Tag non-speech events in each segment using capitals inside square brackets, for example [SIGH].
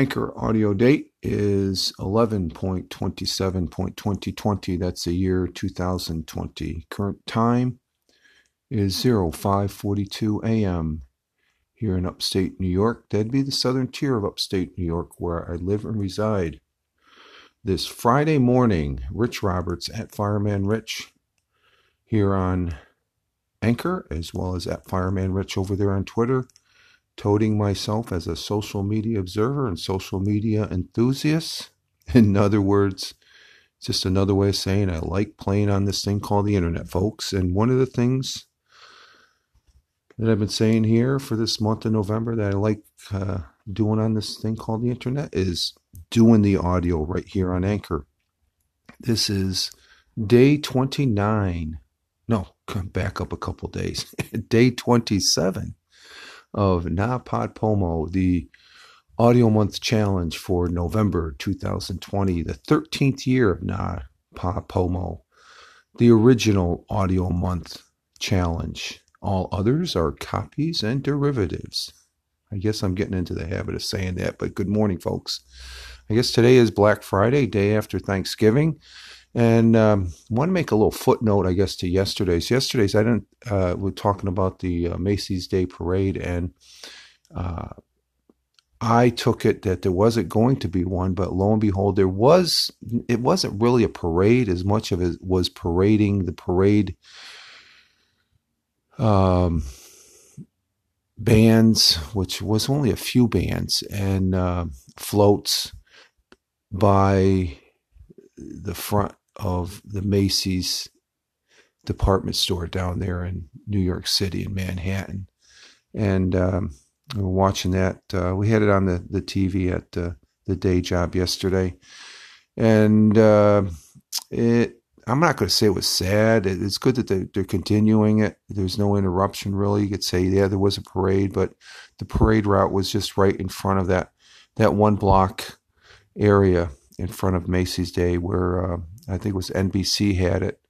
Anchor audio date is 11.27.2020. That's the year 2020. Current time is 0542 a.m. here in upstate New York. That'd be the southern tier of upstate New York where I live and reside. This Friday morning, Rich Roberts at Fireman Rich here on Anchor, as well as at Fireman Rich over there on Twitter toting myself as a social media observer and social media enthusiast. [LAUGHS] In other words, just another way of saying I like playing on this thing called the internet, folks. And one of the things that I've been saying here for this month of November that I like uh, doing on this thing called the internet is doing the audio right here on Anchor. This is day 29. No, come back up a couple days. [LAUGHS] day 27 of NaPodPoMo, the Audio Month Challenge for November 2020, the 13th year of NaPodPoMo, the original Audio Month Challenge. All others are copies and derivatives. I guess I'm getting into the habit of saying that, but good morning, folks. I guess today is Black Friday, day after Thanksgiving. And um, I want to make a little footnote, I guess, to yesterday's. Yesterday's, I didn't. Uh, we're talking about the uh, Macy's Day Parade, and uh, I took it that there wasn't going to be one, but lo and behold, there was. It wasn't really a parade as much of it was parading the parade. Um, bands, which was only a few bands, and uh, floats by the front of the Macy's department store down there in New York City in Manhattan. And um, we were watching that. Uh, we had it on the, the TV at uh, the day job yesterday. And uh, it, I'm not going to say it was sad. It's good that they're, they're, continuing it. There's no interruption, really. You could say, yeah, there was a parade, but the parade route was just right in front of that that one block area in front of Macy's Day, where uh, I think it was NBC had it.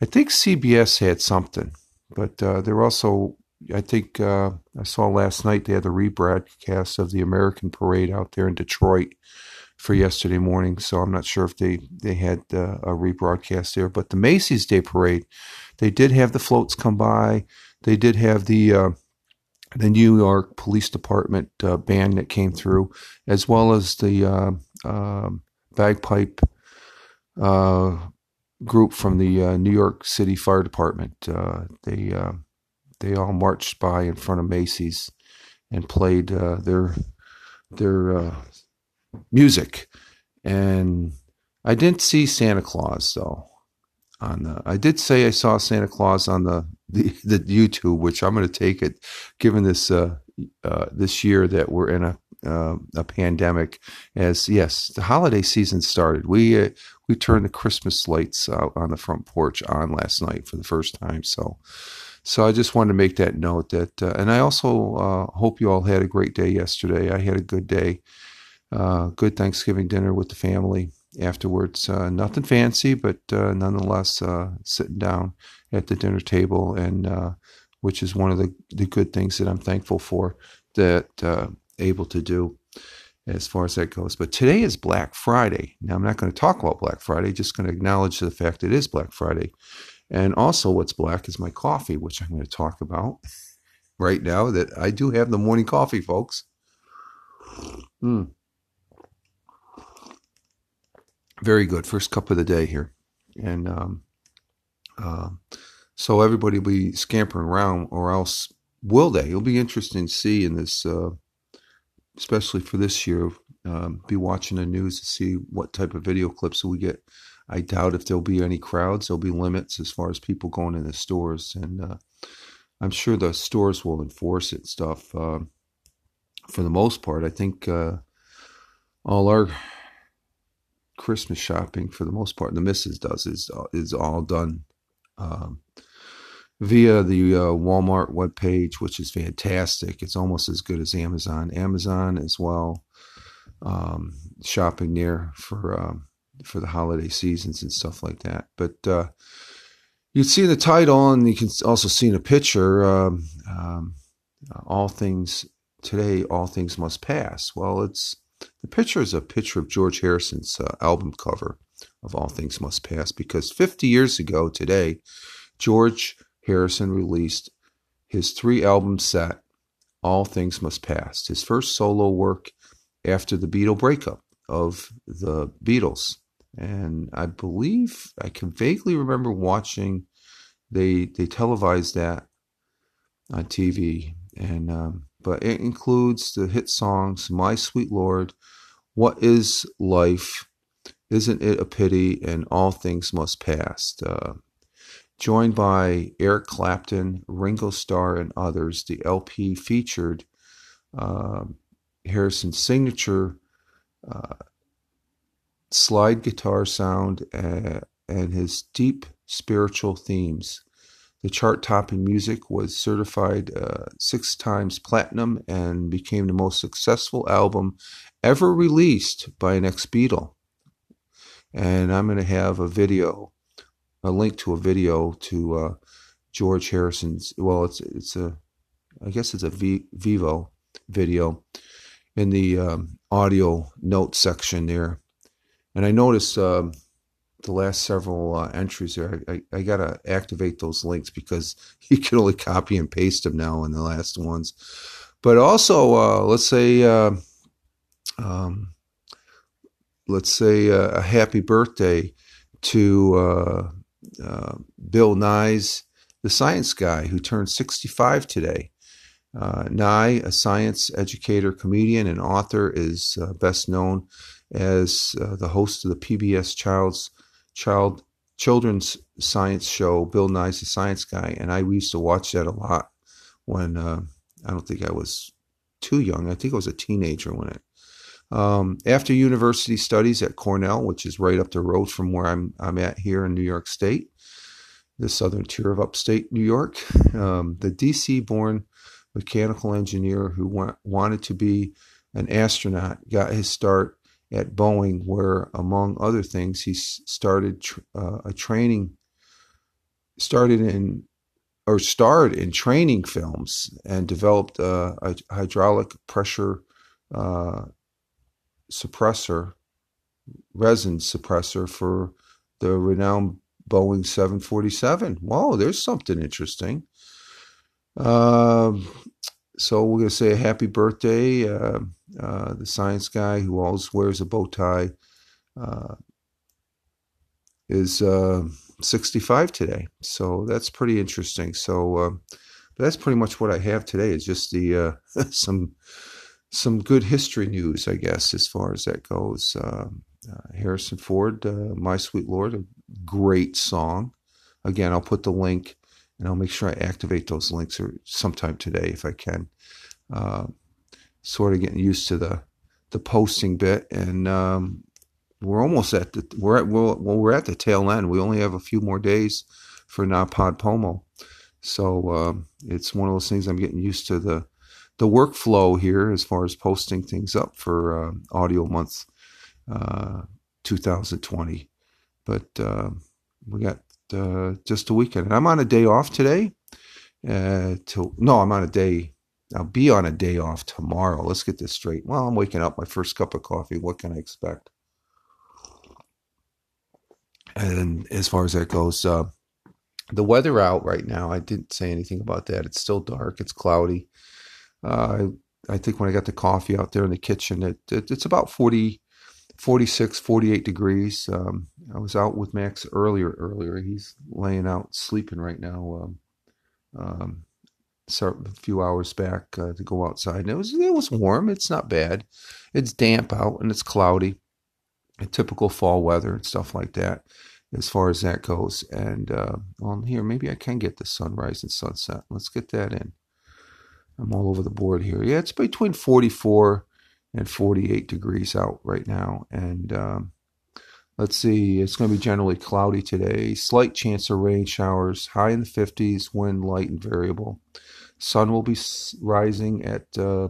I think CBS had something, but uh, they're also. I think uh, I saw last night they had the rebroadcast of the American Parade out there in Detroit for yesterday morning. So I'm not sure if they they had uh, a rebroadcast there, but the Macy's Day Parade, they did have the floats come by. They did have the uh, the New York Police Department uh, band that came through, as well as the uh, um, bagpipe uh, group from the uh, New York City Fire Department. Uh, they uh, they all marched by in front of Macy's and played uh, their their uh, music, and I didn't see Santa Claus though. On the, I did say I saw Santa Claus on the [LAUGHS] the, the YouTube, which I'm going to take it, given this this year that we're in a uh, a pandemic as yes the holiday season started we uh, we turned the christmas lights out on the front porch on last night for the first time so so i just wanted to make that note that uh, and i also uh, hope you all had a great day yesterday. I had a good day uh, good thanksgiving dinner with the family afterwards. Uh, nothing fancy but nonetheless sitting down at the dinner table and which is one of the, the good things that i'm thankful for that able to do as far as that goes. But today is Black Friday. Now, I'm not going to talk about Black Friday, just going to acknowledge the fact it is Black Friday. And also, what's black is my coffee, which I'm going to talk about right now. That I do have the morning coffee, folks. Mm. Very good. First cup of the day here. And um, uh, so everybody will be scampering around, or else will they? It'll be interesting to see in this. Uh, especially for this year, um, be watching the news to see what type of video clips we get. I doubt if there'll be any crowds. There'll be limits as far as people going in the stores, and uh, I'm sure the stores will enforce it. Stuff uh, for the most part. I think uh, all our Christmas shopping, for the most part, the missus does is is all done um, via the uh, Walmart webpage, which is fantastic. It's almost as good as Amazon. Amazon as well, um, shopping there for um, for the holiday seasons and stuff like that. But uh, you can see the title, and you can also see in a picture. Um, um, all things today, all things must pass. Well, it's the picture is a picture of George Harrison's uh, album cover of All Things Must Pass because 50 years ago today, George Harrison released his three album set, All Things Must Pass, his first solo work after the Beatle breakup of the Beatles. And I believe I can vaguely remember watching they they televised that on TV, and um, but it includes the hit songs "My Sweet Lord," "What Is Life," "Isn't It a Pity," and "All Things Must Pass." Uh, joined by Eric Clapton, Ringo Starr, and others, the LP featured uh, Harrison's signature uh, slide guitar sound uh, and his deep spiritual themes. The chart topping music was certified uh, six times platinum and became the most successful album ever released by an ex Beatle. And I'm going to have a video, a link to a video to uh, George Harrison's. Well, it's it's a, I guess it's a v, Vevo video in the um, audio note section there. And I noticed um, the last several uh, entries there. I, I, I got to activate those links because [LAUGHS] you can only copy and paste them now in the last ones. But also, uh, let's say, uh, um, let's say uh, a happy birthday to uh, uh, Bill Nye's the science guy who turned 65 today. Uh, Nye, a science educator, comedian, and author, is best known as the host of the PBS Child's child children's science show, Bill Nye's the Science Guy, and I used to watch that a lot when uh, I don't think I was too young. I think I was a teenager when it. Um, after university studies at Cornell, which is right up the road from where I'm I'm at here in New York State, the southern tier of upstate New York, [LAUGHS] um, the DC-born mechanical engineer who wa- wanted to be an astronaut got his start at Boeing, where, among other things, he started uh, a training, started in, or starred in training films and developed uh, a hydraulic pressure uh, suppressor, resin suppressor for the renowned Boeing 747. Whoa, there's something interesting. Um, so we're going to say a happy birthday. Uh, uh, the science guy who always wears a bow tie uh, is uh, 65 today. So that's pretty interesting. So uh, that's pretty much what I have today. Is just the uh, [LAUGHS] some some good history news, I guess, as far as that goes. Harrison Ford, "My Sweet Lord," a great song. Again, I'll put the link and I'll make sure I activate those links or sometime today if I can. Uh, sort of getting used to the the posting bit, and um, we're almost at the we're at well, we're at the tail end. We only have a few more days for NaPodPoMo, so uh, it's one of those things I'm getting used to the the workflow here as far as posting things up for uh, Audio Month uh, 2020. But uh, we got uh, just a weekend, and I'm on a day off today. Uh, to no, I'm on a day I'll be on a day off tomorrow. Let's get this straight. Well, I'm waking up, my first cup of coffee. What can I expect? And as far as that goes, uh, the weather out right now, I didn't say anything about that. It's still dark, it's cloudy. Uh, I, think when I got the coffee out there in the kitchen, it, it it's about 40, 46, 48 degrees. Um, I was out with Max earlier. Earlier, he's laying out sleeping right now. Um, um, a few hours back uh, to go outside, and it was it was warm. It's not bad. It's damp out and it's cloudy, typical fall weather and stuff like that. As far as that goes, and uh, well, here maybe I can get the sunrise and sunset. Let's get that in. I'm all over the board here. Yeah, it's between 44 and 48 degrees out right now, and um, let's see, it's going to be generally cloudy today. Slight chance of rain showers, high in the 50s, wind light and variable. Sun will be rising at uh,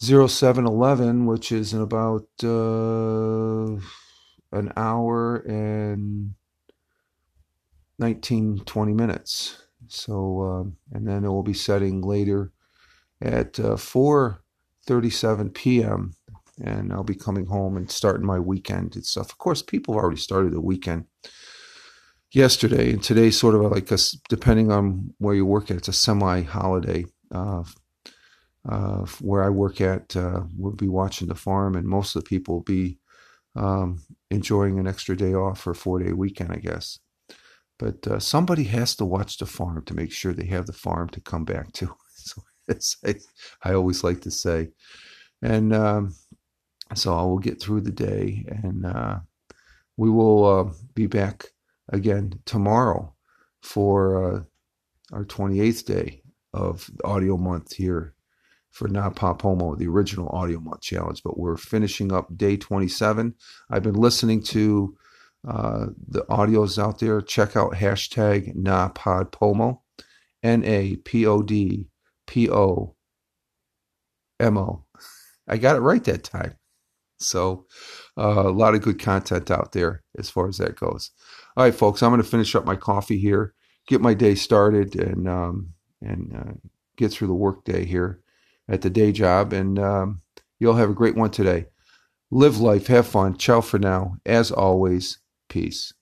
0711, which is in about uh, an hour and 19, 20 minutes. So, um, and then it will be setting later at uh, 4 37 p.m. and I'll be coming home and starting my weekend and stuff. Of course, people have already started the weekend yesterday, and today's sort of like a depending on where you work at, it's a semi-holiday. Uh, uh, where I work at, uh, we'll be watching the farm, and most of the people will be um, enjoying an extra day off for a four-day weekend, I guess. But uh, somebody has to watch the farm to make sure they have the farm to come back to. [LAUGHS] so I, I, always like to say, and um, so I will get through the day, and uh, we will uh, be back again tomorrow for uh, our 28th day of audio month here for NaPoWoMo, the original audio month challenge. But we're finishing up day 27. I've been listening to uh, the audios out there. Check out hashtag NaPodPoMo, N A P O D P O M O. I got it right that time. So, uh, a lot of good content out there as far as that goes. All right, folks, I'm going to finish up my coffee here, get my day started, and um, and uh, get through the workday here at the day job. And um, you all have a great one today. Live life, have fun. Ciao for now. As always, peace.